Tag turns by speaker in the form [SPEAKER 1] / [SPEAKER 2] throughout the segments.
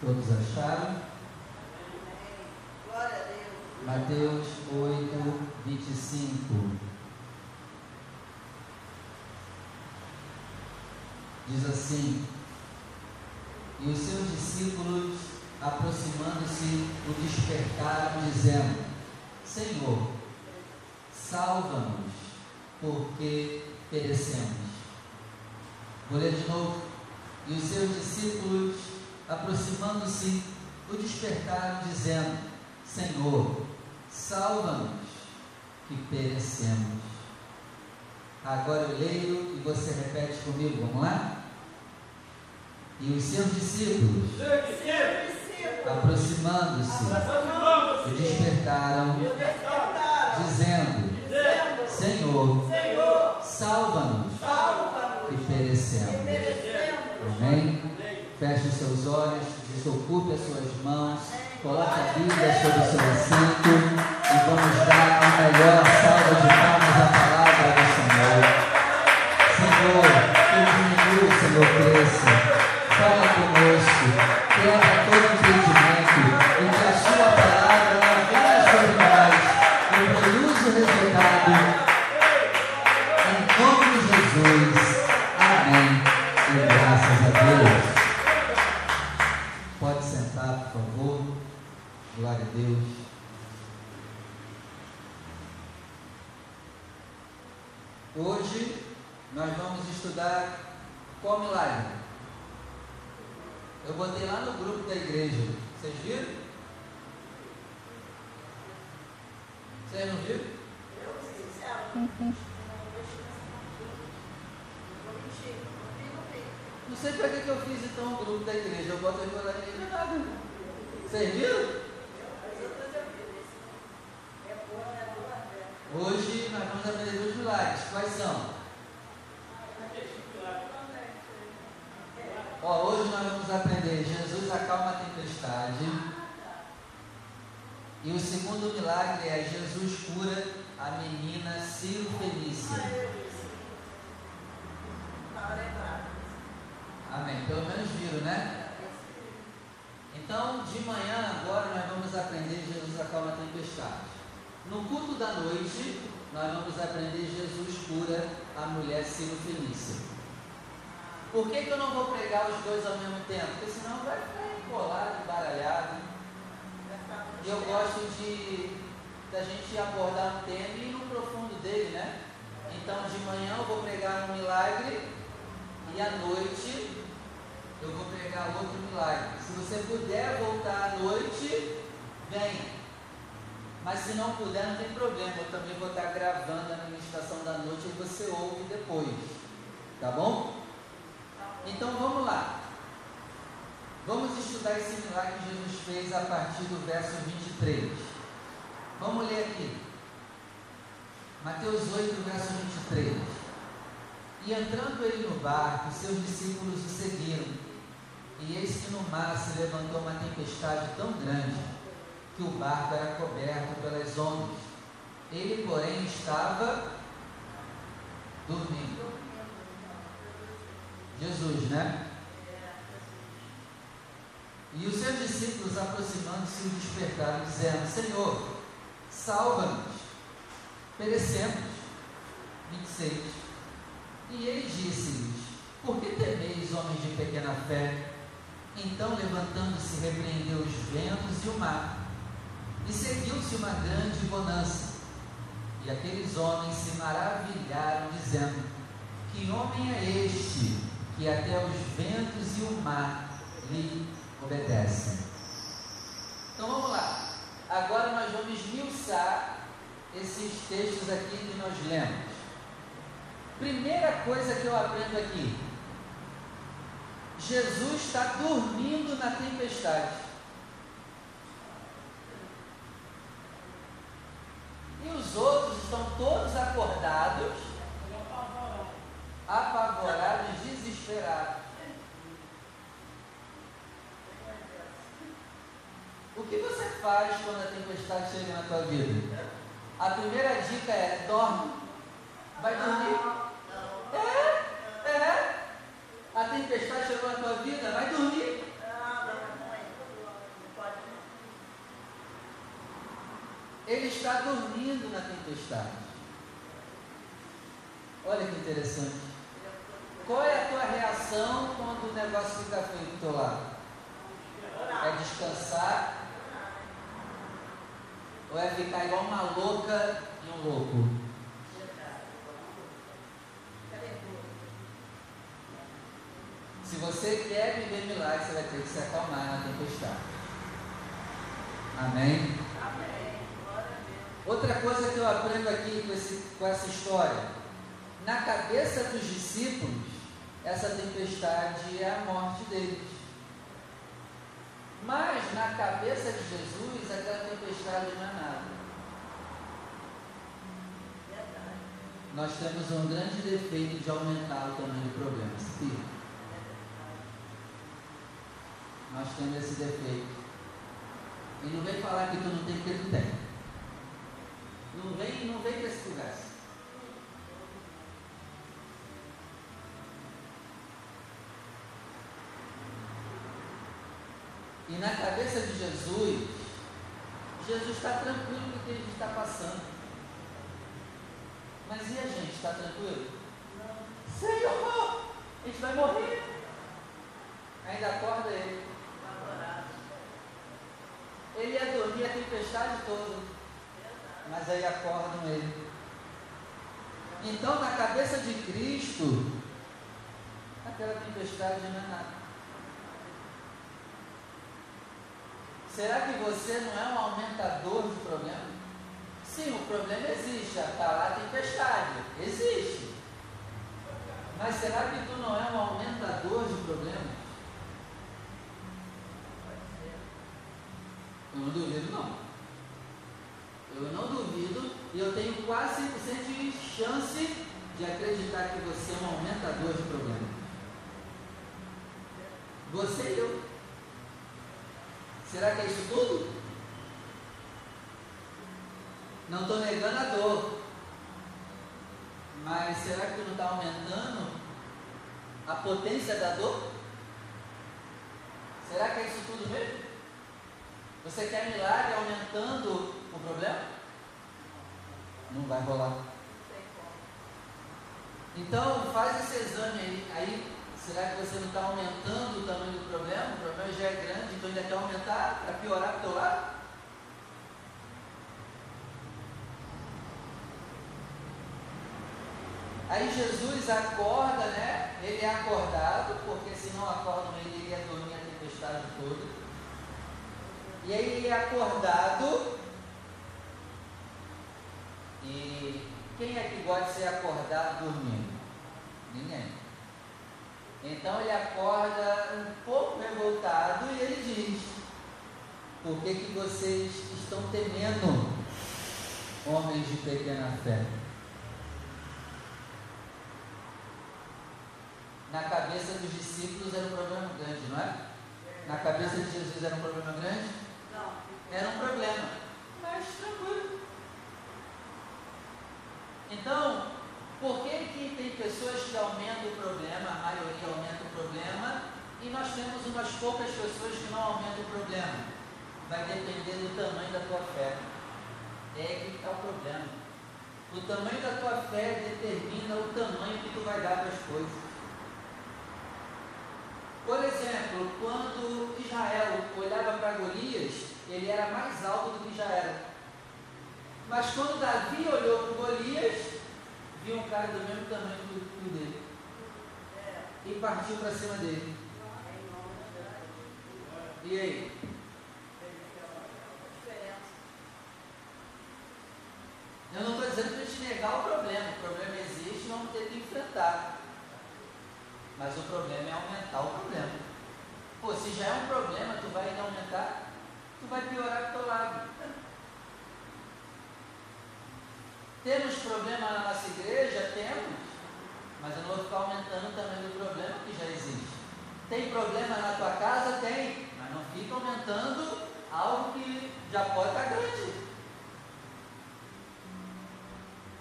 [SPEAKER 1] Todos acharam? Mateus 8, 25. Diz assim: E os seus discípulos, aproximando-se, o despertaram, dizendo: Senhor, salva-nos, porque perecemos. Vou ler de novo. E os seus discípulos, aproximando-se, o despertaram, dizendo: Senhor, salva-nos, que perecemos. Agora eu leio e você repete comigo, vamos lá? E os seus discípulos, aproximando-se, o despertaram, dizendo: Senhor, salva-nos, que perecemos. Amém? Feche os seus olhos, desocupe as suas mãos, coloque a Bíblia sobre o seu assento e vamos dar a melhor salva de palmas à palavra Vocês viram? Hoje nós vamos aprender dois milagres. Quais são? Ó, hoje nós vamos aprender Jesus acalma a tempestade. E o segundo milagre é Jesus cura a menina Ciro Felícia. Amém. Pelo menos viram, né? Então, de manhã agora nós vamos aprender Jesus acalma a tempestade. No culto da noite, nós vamos aprender Jesus cura a mulher Ciro Felícia. Por que, que eu não vou pregar os dois ao mesmo tempo? Porque senão vai ficar embolado, embaralhado. E eu gosto de da gente abordar um tema e ir no profundo dele, né? Então de manhã eu vou pregar um milagre e à noite eu vou pregar outro milagre. Se você puder voltar à noite, vem. Mas se não puder, não tem problema. Eu também vou estar gravando a ministração da noite e você ouve depois. Tá bom? Então vamos lá. Vamos estudar esse milagre que Jesus fez a partir do verso 23. Vamos ler aqui. Mateus 8, verso 23. E entrando ele no barco, seus discípulos o seguiram. E eis que no mar se levantou uma tempestade tão grande que o barco era coberto pelas ondas. Ele, porém, estava dormindo. Jesus, né? E os seus discípulos, aproximando-se, o despertaram, dizendo: Senhor, salva-nos, perecemos. 26. E ele disse-lhes: Por que temeis, homens de pequena fé? Então, levantando-se, repreendeu os ventos e o mar. E seguiu-se uma grande bonança. E aqueles homens se maravilharam, dizendo: Que homem é este que até os ventos e o mar lhe obedecem? Então vamos lá. Agora nós vamos esmiuçar esses textos aqui que nós lemos. Primeira coisa que eu aprendo aqui: Jesus está dormindo na tempestade. E os outros estão todos acordados, apavorados, desesperados. O que você faz quando a tempestade chega na tua vida? A primeira dica é dorme. Vai dormir? É, é. A tempestade chegou na tua vida, vai dormir. Ele está dormindo na tempestade. Olha que interessante. Qual é a tua reação quando o negócio fica feio do teu lado? É descansar? Ou é ficar igual uma louca e um louco? Se você quer viver milagre, você vai ter que se acalmar na tempestade. Amém? Amém. Outra coisa que eu aprendo aqui com, esse, com essa história: na cabeça dos discípulos, essa tempestade é a morte deles. Mas na cabeça de Jesus, aquela tempestade não é nada. Nós temos um grande defeito de aumentar o tamanho do problema. Sim. Nós temos esse defeito. E não vem falar que tu não tem porque tu tem. Não vem, não vem com esse conversa. E na cabeça de Jesus, Jesus está tranquilo com o que ele está passando. Mas e a gente, está tranquilo? Não. Senhor, a gente vai morrer. Ainda acorda ele. Ele ia dormir a tempestade toda, mas aí acordam ele. Então, na cabeça de Cristo, aquela tempestade não é nada. Será que você não é um aumentador de problema? Sim, o problema existe, está lá a tempestade, existe. Mas será que tu não é um aumentador de problemas? Eu não duvido, não. Eu não duvido e eu tenho quase 100% de chance de acreditar que você é um aumentador de problemas. Você e eu. Será que é isso tudo? Não estou negando a dor. Mas será que não está aumentando a potência da dor? Será que é isso tudo mesmo? Você quer milagre aumentando o problema? Não vai rolar. Então, faz esse exame aí. aí será que você não está aumentando o tamanho do problema? O problema já é grande, então ainda quer aumentar para piorar para o teu lado? Aí Jesus acorda, né? Ele é acordado, porque se não acordam ele, ele ia dormir a tempestade toda. E aí ele é acordado. E quem é que gosta de ser acordado dormindo? Ninguém. Então ele acorda um pouco revoltado e ele diz: Por que, que vocês estão temendo, homens de pequena fé? Na cabeça dos discípulos era um problema grande, não é? Na cabeça de Jesus era um problema grande? Era um problema. Mas tranquilo. Então, por que, que tem pessoas que aumentam o problema, a maioria aumenta o problema, e nós temos umas poucas pessoas que não aumentam o problema? Vai depender do tamanho da tua fé. É que está o problema. O tamanho da tua fé determina o tamanho que tu vai dar para as coisas. Por exemplo, quando Israel olhava para Golias, ele era mais alto do que já era. Mas quando Davi olhou para Golias, viu um cara do mesmo tamanho que o dele. E partiu para cima dele. E aí? Eu não estou dizendo para gente negar o problema. O problema existe, vamos ter que enfrentar. Mas o problema é aumentar o problema. Pô, se já é um problema, tu vai aumentar tu vai piorar do teu lado. Temos problema na nossa igreja? Temos. Mas eu não vou ficar aumentando o tamanho do problema que já existe. Tem problema na tua casa? Tem. Mas não fica aumentando algo que já pode estar grande.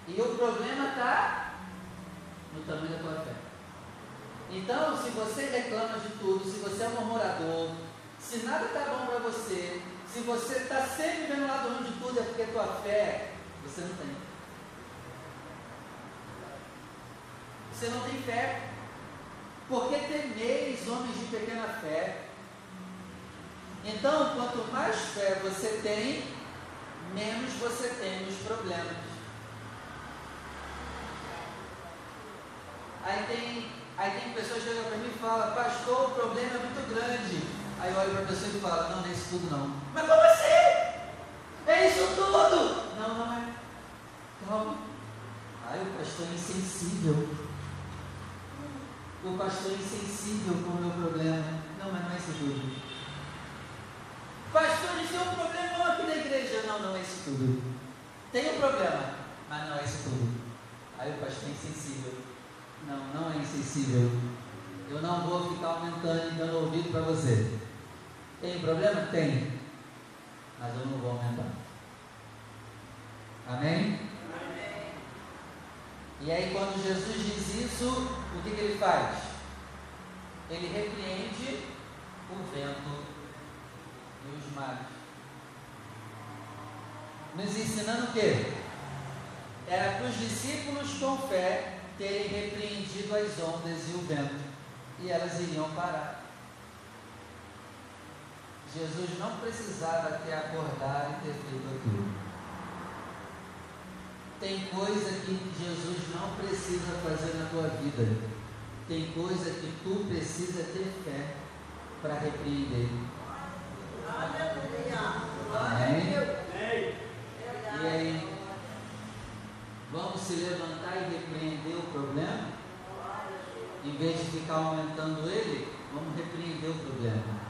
[SPEAKER 1] E o problema está no tamanho da tua fé. Então, se você reclama de tudo, se você é um murmurador, se nada está bom para você, se você está sempre vendo o lado ruim de tudo, é porque tua fé Você não tem. Você não tem fé. Porque temeis, homens de pequena fé. Então, quanto mais fé você tem, menos você tem nos problemas. Aí tem, aí tem pessoas que chegam para mim e falam, pastor, o problema é muito grande. Aí eu olho para a pessoa e falo, não, não é isso tudo não. Mas como assim? É isso tudo! Não, não é. Calma. Aí o pastor é insensível. O pastor é insensível com o meu problema. Não, mas não é isso tudo. Pastor, isso é um problema aqui na igreja. Não, não é isso tudo. Tem um problema, mas não é isso tudo. Aí o pastor é insensível. Não, não é insensível. Eu não vou ficar aumentando e dando ouvido para você. Tem problema? Tem. Mas eu não vou aumentar. Amém? Amém? E aí, quando Jesus diz isso, o que, que ele faz? Ele repreende o vento e os mares. Nos ensinando o quê? Era para os discípulos com fé terem repreendido as ondas e o vento, e elas iriam parar. Jesus não precisava ter acordado e ter feito aquilo. Tem coisa que Jesus não precisa fazer na tua vida. Tem coisa que tu precisa ter fé para repreender. Amém? E aí, vamos se levantar e repreender o problema? Em vez de ficar aumentando ele, vamos repreender o problema.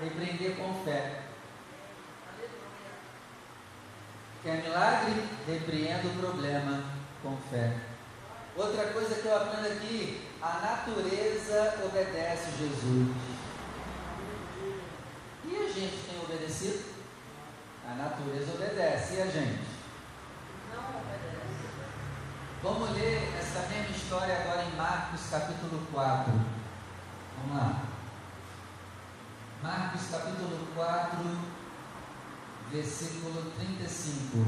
[SPEAKER 1] Repreender com fé. Quer milagre? Repreenda o problema com fé. Outra coisa que eu aprendo aqui, a natureza obedece Jesus. E a gente tem obedecido? A natureza obedece. E a gente?
[SPEAKER 2] Não obedece.
[SPEAKER 1] Vamos ler essa mesma história agora em Marcos capítulo 4. Vamos lá. Marcos capítulo 4, versículo 35.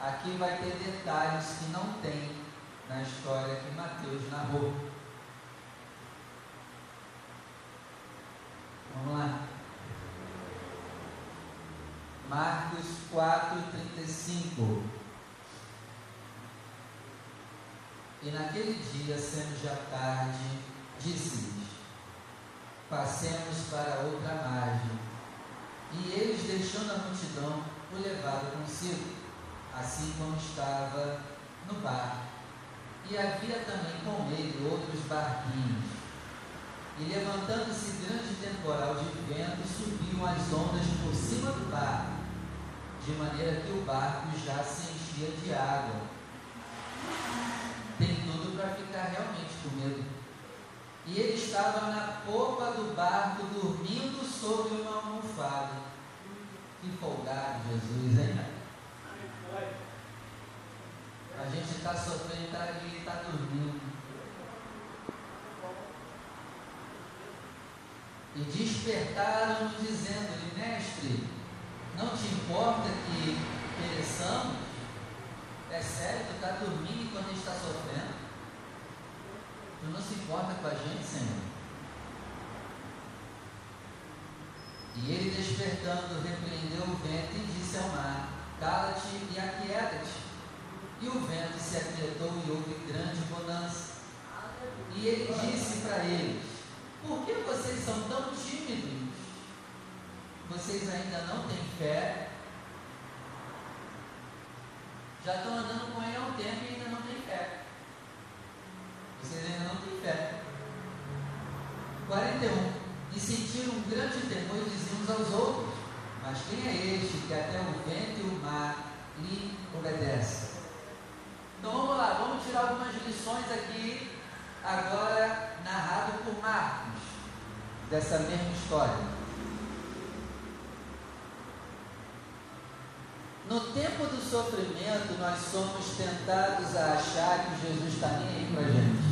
[SPEAKER 1] Aqui vai ter detalhes que não tem na história que Mateus narrou. Vamos lá. Marcos 4, 35. E naquele dia, sendo já tarde, disse-lhes: Passemos para outra margem. E eles, deixando a multidão, o levaram consigo, assim como estava no barco. E havia também com ele outros barquinhos. E levantando-se grande temporal de vento, subiam as ondas por cima do barco, de maneira que o barco já se enchia de água. Tem tudo para ficar realmente com medo. E ele estava na popa do barco, dormindo sobre uma almofada. Que folgado, Jesus, hein? A gente está sofrendo tá, e ele está dormindo. E despertaram dizendo-lhe, mestre, não te importa que pereçamos? É sério, tu está dormindo enquanto a gente está sofrendo? Tu não se importa com a gente, Senhor? E ele despertando, repreendeu o vento e disse ao mar: Cala-te e aquieta-te. E o vento se aquietou e houve grande bonança. E ele disse para eles: Por que vocês são tão tímidos? Vocês ainda não têm fé? Já estão andando com ele há um tempo e ainda não têm fé. Vocês ainda não têm fé. 41. E sentiram um grande temor e diziam uns aos outros: Mas quem é este que até o vento e o mar lhe obedecem? Então vamos lá, vamos tirar algumas lições aqui, agora narrado por Marcos, dessa mesma história. No tempo do sofrimento, nós somos tentados a achar que Jesus está nem aí para a gente.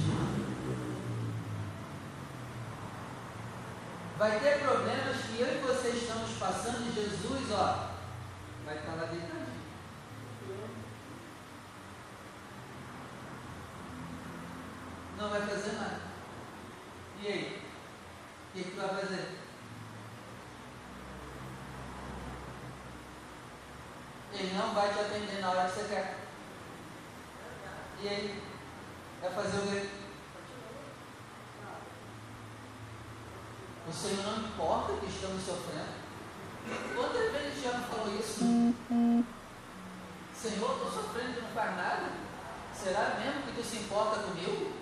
[SPEAKER 1] Vai ter problemas que eu e você estamos passando e Jesus, ó, vai estar lá deitadinho. Não vai fazer nada. E aí? O que, é que tu vai fazer? Ele não vai te atender na hora que você quer. E aí? Vai fazer o quê? O Senhor não importa que estamos sofrendo. Quantas vezes já me falou isso? Senhor, estou sofrendo e não faz nada. Será mesmo que tu se importa comigo?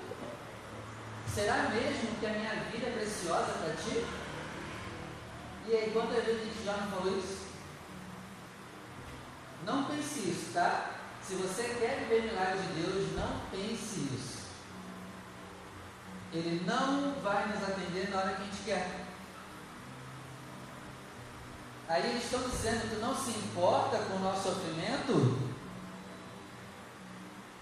[SPEAKER 1] Será mesmo que a minha vida é preciosa para ti? E aí, quantas vezes a gente já não falou isso? Não pense isso, tá? Se você quer viver milagre de Deus, não pense isso. Ele não vai nos atender na hora que a gente quer. Aí eles estão dizendo que não se importa com o nosso sofrimento.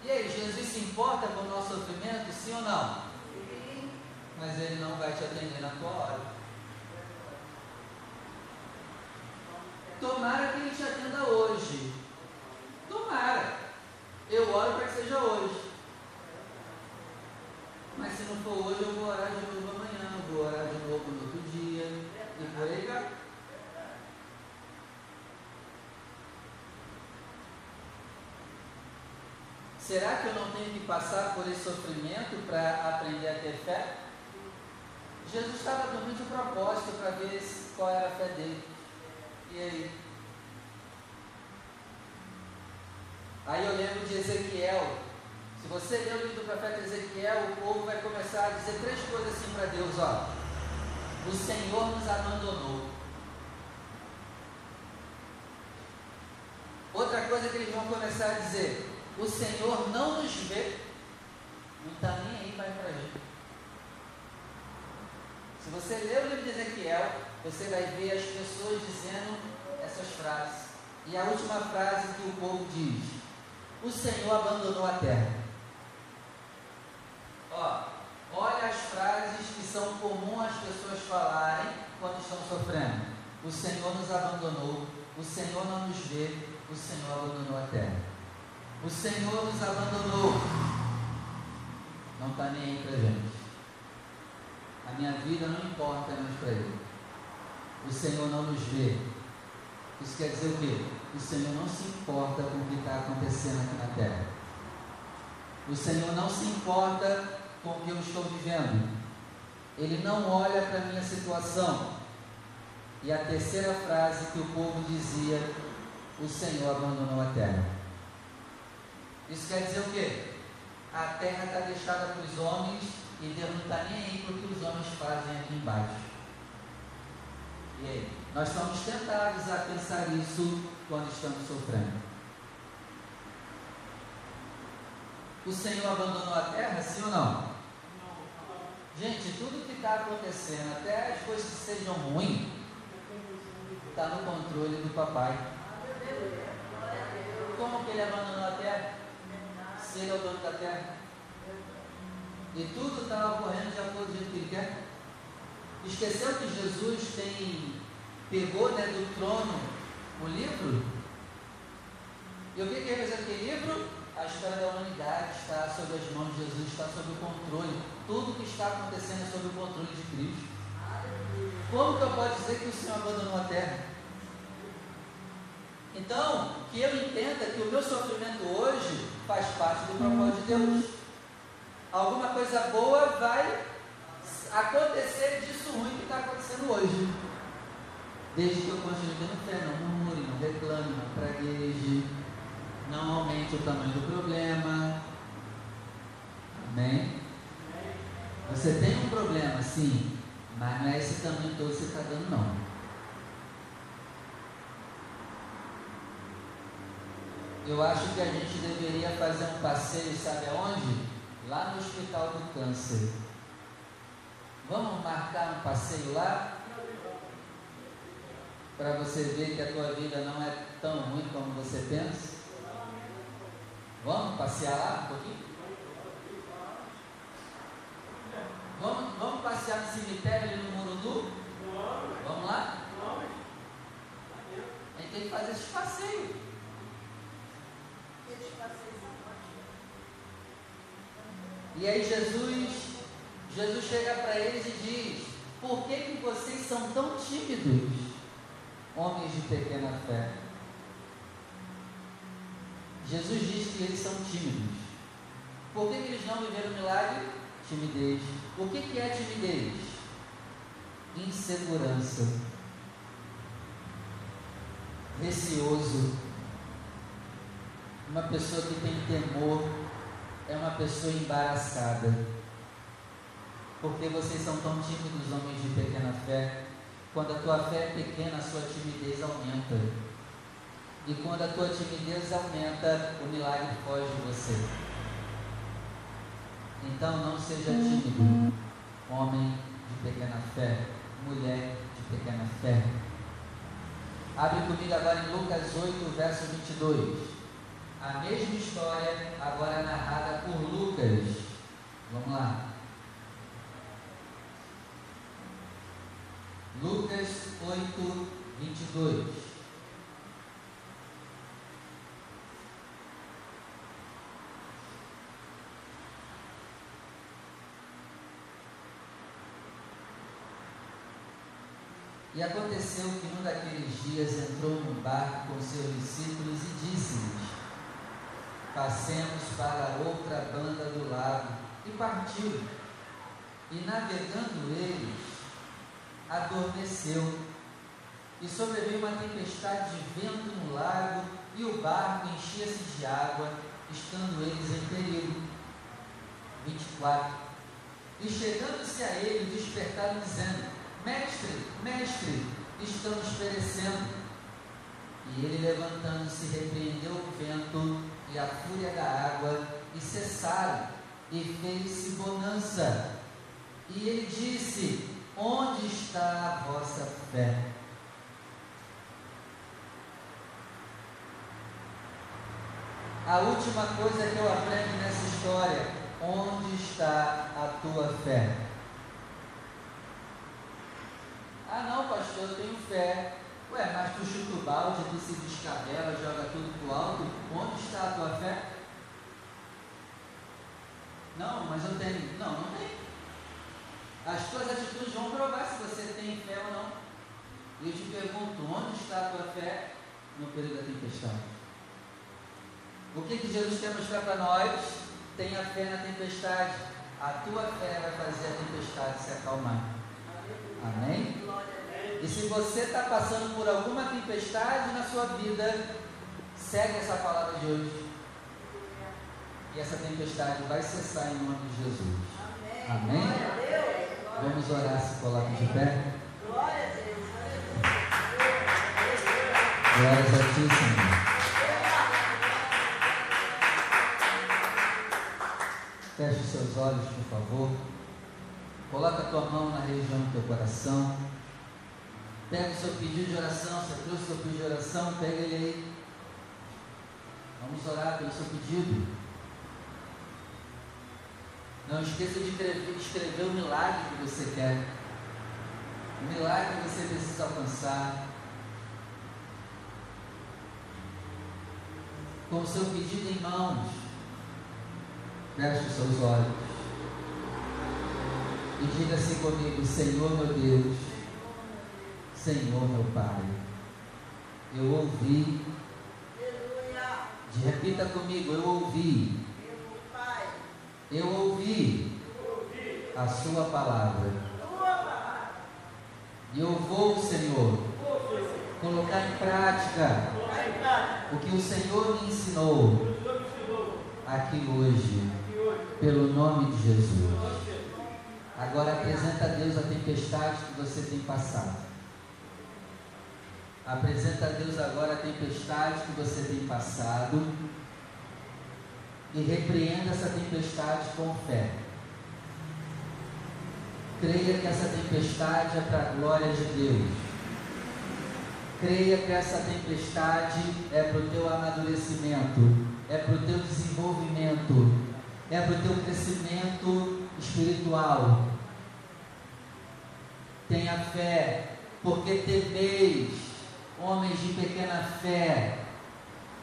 [SPEAKER 1] E aí, Jesus se importa com o nosso sofrimento, sim ou não? Sim. Mas ele não vai te atender na tua hora. Tomara que ele te atenda hoje. Tomara. Eu oro para que seja hoje. Mas se não for hoje, eu vou orar de novo amanhã, vou orar de novo no outro dia. E por aí vai. Será que eu não tenho que passar por esse sofrimento para aprender a ter fé? Jesus estava dormindo de propósito para ver qual era a fé dele. E aí? Aí eu lembro de Ezequiel. Se você ler o livro do profeta Ezequiel, o povo vai começar a dizer três coisas assim para Deus: ó. O Senhor nos abandonou. Outra coisa que eles vão começar a dizer: o Senhor não nos vê, não está nem aí mais para gente. Se você ler o livro de Ezequiel, você vai ver as pessoas dizendo essas frases. E a última frase que o povo diz: O Senhor abandonou a terra. Ó, olha as frases que são comuns as pessoas falarem quando estão sofrendo. O Senhor nos abandonou, o Senhor não nos vê, o Senhor abandonou a terra. O Senhor nos abandonou. Não está nem aí para gente. A minha vida não importa mais para Ele. O Senhor não nos vê. Isso quer dizer o quê? O Senhor não se importa com o que está acontecendo aqui na terra. O Senhor não se importa com o que eu estou vivendo. Ele não olha para a minha situação. E a terceira frase que o povo dizia: O Senhor abandonou a terra. Isso quer dizer o quê? A terra está deixada para os homens e Deus não está nem aí para o que os homens fazem aqui embaixo. E aí? Nós somos tentados a pensar isso quando estamos sofrendo. O Senhor abandonou a terra, sim ou não? Gente, tudo que está acontecendo, até as coisas que sejam ruins, está no controle do papai. Como que ele abandonou a terra? se ele é o dono da terra. E tudo está ocorrendo de acordo com o que ele quer. Esqueceu que Jesus tem, pegou né, do trono o livro? E o que, que representa aquele livro? A história da humanidade está sob as mãos de Jesus, está sob o controle. Tudo que está acontecendo é sob o controle de Cristo. Como que eu posso dizer que o Senhor abandonou a terra? Então, que eu entenda que o meu sofrimento hoje faz parte do propósito de Deus. Alguma coisa boa vai acontecer disso ruim que está acontecendo hoje. Desde que eu continue tendo fé, não murmure, não reclame, não pragueje, não aumente o tamanho do problema. Amém? Você tem um problema, sim, mas não é esse tamanho todo que você está dando, não. Eu acho que a gente deveria fazer um passeio, sabe aonde? Lá no Hospital do Câncer. Vamos marcar um passeio lá? Para você ver que a tua vida não é tão ruim como você pensa? Vamos passear lá um pouquinho? Vamos, vamos passear no cemitério ali no Murundu? Vamos lá? A gente tem que fazer esse passeio. E aí Jesus, Jesus chega para eles e diz: Por que, que vocês são tão tímidos, homens de pequena fé? Jesus diz que eles são tímidos. Por que, que eles não viveram milagre? Timidez. O que, que é timidez? Insegurança. Receoso. Uma pessoa que tem temor é uma pessoa embaraçada. Porque vocês são tão tímidos, homens de pequena fé. Quando a tua fé é pequena, a sua timidez aumenta. E quando a tua timidez aumenta, o milagre foge de você. Então não seja tímido, homem de pequena fé, mulher de pequena fé. Abre comigo agora em Lucas 8, verso 22. A mesma história, agora narrada por Lucas. Vamos lá. Lucas 8, 22. E aconteceu que num daqueles dias entrou num barco com seus discípulos e disse-lhes: Passemos para outra banda do lago. E partiu. E navegando eles, adormeceu. E sobreveio uma tempestade de vento no lago, e o barco enchia-se de água, estando eles em perigo. 24. E chegando-se a ele, despertaram, dizendo: Mestre, mestre, estamos perecendo. E ele, levantando-se, repreendeu o vento e a fúria da água, e cessaram, e fez-se bonança. E ele disse: Onde está a vossa fé? A última coisa que eu aprendo nessa história: onde está a tua fé? Ah, não, pastor, eu tenho fé. Ué, mas tu chuta o balde, tu se descabela, joga tudo pro alto. Onde está a tua fé? Não, mas eu tenho. Não, não tem. As tuas atitudes vão provar se você tem fé ou não. E eu te pergunto, onde está a tua fé no período da tempestade? O que, que Jesus quer mostrar para nós? Tenha fé na tempestade. A tua fé vai fazer a tempestade se acalmar. Amém? E se você está passando por alguma tempestade na sua vida, segue essa palavra de hoje. E essa tempestade vai cessar em nome de Jesus. Amém? Amém? Vamos orar, se coloque de pé. Glória a Deus. Glórias a ti, Senhor. Feche os seus olhos, por favor. Coloca a tua mão na região do teu coração. Pega o seu pedido de oração. Você trouxe o seu pedido de oração, pega ele aí. Vamos orar pelo seu pedido. Não esqueça de escrever, o milagre que você quer. O milagre que você precisa alcançar. Com o seu pedido em mãos. Feche os seus olhos. E diga assim comigo: Senhor meu Deus, Senhor meu Pai, eu ouvi. Repita comigo: Eu ouvi. Eu ouvi a Sua palavra. E eu vou, Senhor, colocar em prática o que o Senhor me ensinou aqui hoje, pelo nome de Jesus. Agora apresenta a Deus a tempestade que você tem passado. Apresenta a Deus agora a tempestade que você tem passado. E repreenda essa tempestade com fé. Creia que essa tempestade é para a glória de Deus. Creia que essa tempestade é para o teu amadurecimento, é para o teu desenvolvimento, é para o teu crescimento espiritual. Tenha fé, porque temeis, homens de pequena fé.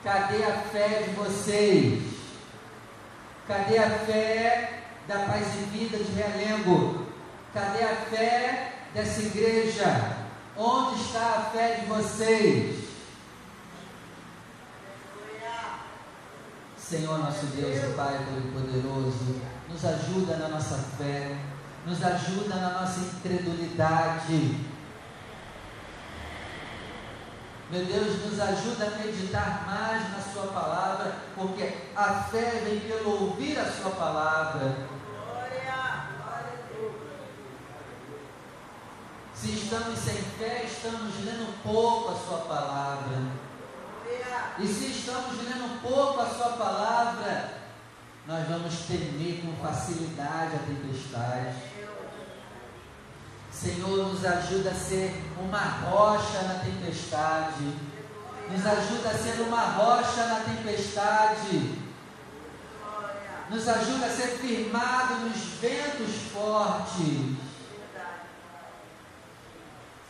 [SPEAKER 1] Cadê a fé de vocês? Cadê a fé da Paz e Vida de Realengo? Cadê a fé dessa igreja? Onde está a fé de vocês? Senhor nosso Deus e Pai Todo-Poderoso, nos ajuda na nossa fé, nos ajuda na nossa incredulidade. Meu Deus, nos ajuda a meditar mais na Sua palavra, porque a fé vem pelo ouvir a Sua palavra. Se estamos sem fé, estamos lendo pouco a Sua palavra. E se estamos lendo pouco a Sua palavra, nós vamos temer com facilidade a tempestade. Senhor, nos ajuda a ser uma rocha na tempestade. Nos ajuda a ser uma rocha na tempestade. Nos ajuda a ser firmado nos ventos fortes.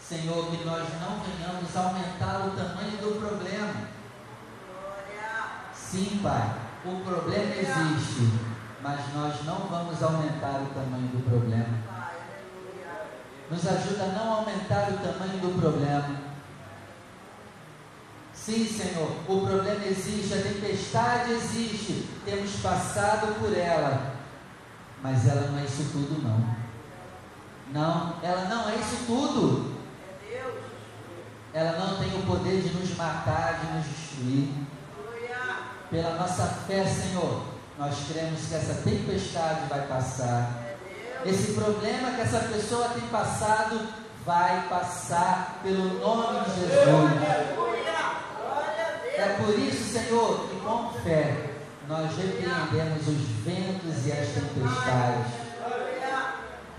[SPEAKER 1] Senhor, que nós não venhamos aumentar o tamanho do problema. Sim, Pai, o problema existe, mas nós não vamos aumentar o tamanho do problema. Nos ajuda a não aumentar o tamanho do problema. Sim, Senhor, o problema existe, a tempestade existe, temos passado por ela, mas ela não é isso tudo, não. Não, ela não é isso tudo ela não tem o poder de nos matar, de nos destruir. Pela nossa fé, Senhor, nós cremos que essa tempestade vai passar. Esse problema que essa pessoa tem passado vai passar pelo nome de Jesus. É por isso, Senhor, que com fé nós repreendemos os ventos e as tempestades.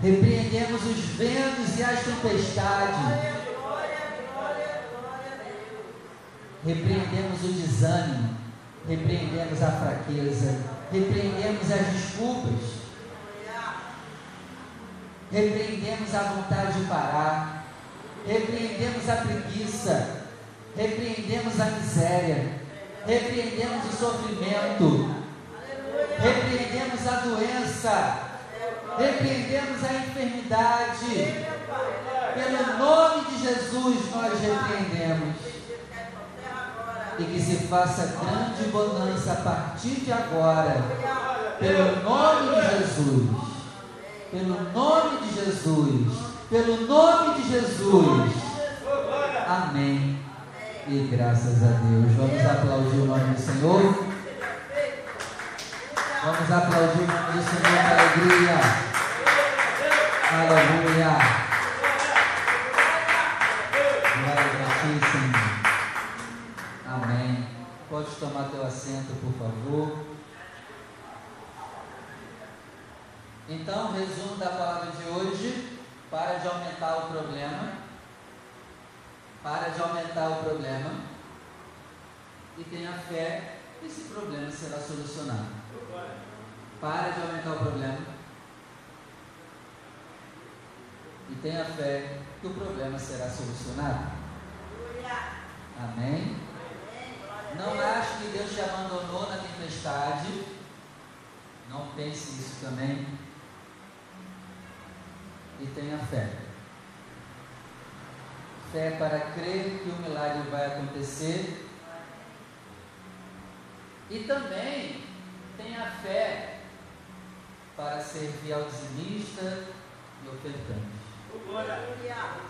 [SPEAKER 1] Repreendemos os ventos e as tempestades repreendemos o desânimo, repreendemos a fraqueza, repreendemos as desculpas, repreendemos a vontade de parar, repreendemos a preguiça, repreendemos a miséria, repreendemos o sofrimento, repreendemos a doença, repreendemos a enfermidade. Pelo nome de Jesus nós repreendemos. E que se faça grande bonança a partir de agora, pelo nome de Jesus, pelo nome de Jesus, pelo nome de Jesus. Amém. E graças a Deus. Vamos aplaudir o nome do Senhor. Vamos aplaudir o nome do Senhor com alegria. Aleluia. Pode tomar teu assento, por favor. Então, resumo da palavra de hoje: para de aumentar o problema. Para de aumentar o problema. E tenha fé, esse problema será solucionado. Para de aumentar o problema. E tenha fé que o problema será solucionado. Amém? Não ache que Deus te abandonou na tempestade. Não pense isso também. E tenha fé. Fé para crer que o milagre vai acontecer. E também tenha fé para ser fiel dizimista e ofertante.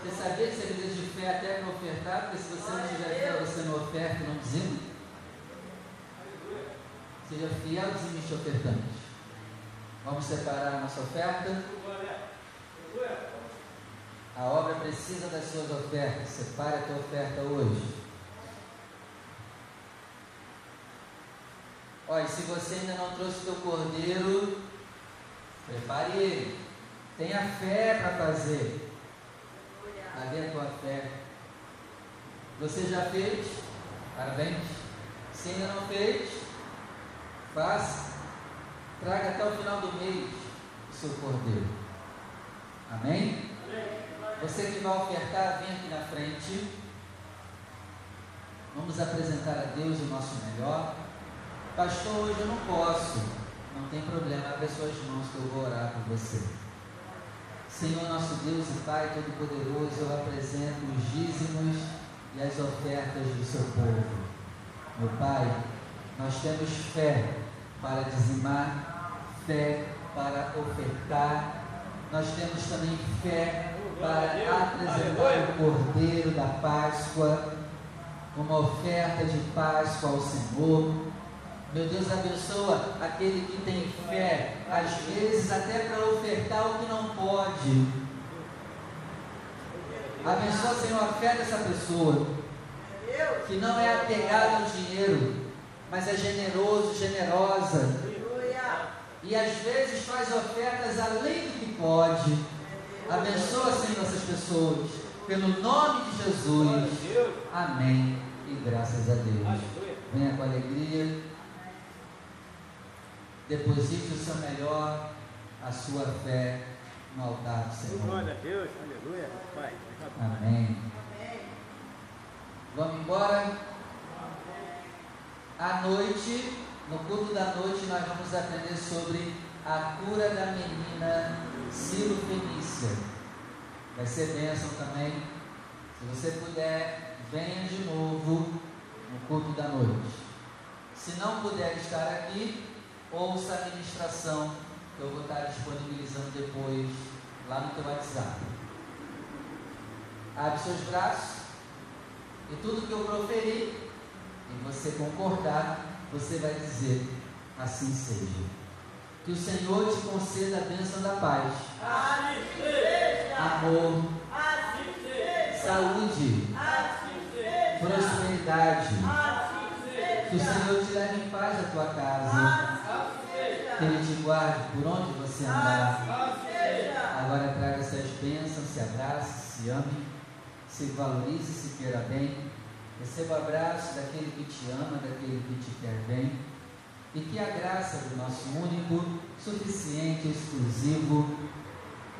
[SPEAKER 1] Você sabia que você precisa de fé até para ofertar? Porque se você não tiver fé, você não oferta e não dizima? Seja fiel dizimista ofertante. Vamos separar a nossa oferta. A obra precisa das suas ofertas. Separe a tua oferta hoje. Olha, se você ainda não trouxe teu cordeiro, prepare ele. Tenha fé para fazer. Cadê a tua fé? Você já fez? Parabéns. Se ainda não fez, Faça, traga até o final do mês o seu cordeiro. Amém? Você que vai ofertar, vem aqui na frente. Vamos apresentar a Deus o nosso melhor. Pastor, hoje eu não posso. Não tem problema, abre as suas mãos que eu vou orar por você. Senhor nosso Deus e Pai Todo-Poderoso, eu apresento os dízimos e as ofertas do seu povo. Meu Pai, nós temos fé para dizimar, fé para ofertar, nós temos também fé para apresentar o Cordeiro da Páscoa, uma oferta de Páscoa ao Senhor. Meu Deus abençoa aquele que tem fé, às vezes até para ofertar o que não pode. Abençoa, Senhor, a fé dessa pessoa, que não é apegada ao dinheiro, mas é generoso, generosa. E às vezes faz ofertas além do que pode. Abençoa, Senhor, essas pessoas. Pelo nome de Jesus. Amém. E graças a Deus. Venha com alegria. Deposite o seu melhor, a sua fé no altar do Senhor.
[SPEAKER 3] Glória a Deus, aleluia, Pai.
[SPEAKER 1] Amém. Vamos embora? À noite, no culto da noite, nós vamos aprender sobre a cura da menina Ciro Fenícia. Vai ser bênção também. Se você puder, venha de novo no culto da noite. Se não puder estar aqui, ouça a ministração que eu vou estar disponibilizando depois lá no teu WhatsApp. Abre seus braços e tudo que eu proferi, e você concordar, você vai dizer: assim seja. Que o Senhor te conceda a bênção da paz,
[SPEAKER 3] Assim
[SPEAKER 1] amor,
[SPEAKER 3] assim
[SPEAKER 1] saúde,
[SPEAKER 3] assim
[SPEAKER 1] prosperidade. Que o Senhor te leve em paz à tua casa. Que Ele te guarde por onde você andar. Agora traga essas bênçãos, se abrace, se ame, se valorize, se queira bem. Receba abraço daquele que te ama, daquele que te quer bem. E que a graça do nosso único, suficiente, exclusivo,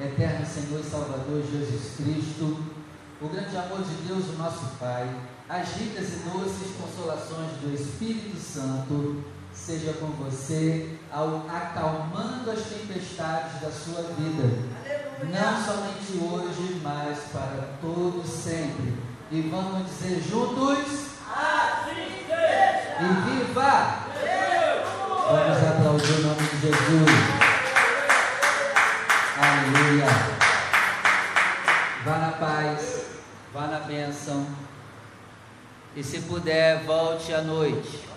[SPEAKER 1] eterno Senhor e Salvador Jesus Cristo, o grande amor de Deus, o nosso Pai, as ricas e doces consolações do Espírito Santo, seja com você, ao, acalmando as tempestades da sua vida não somente hoje, mas para todos sempre. E vamos dizer juntos:
[SPEAKER 3] Assim seja.
[SPEAKER 1] e viva! Vamos aplaudir o nome de Jesus. Aleluia. Vá na paz, vá na bênção. E se puder, volte à noite.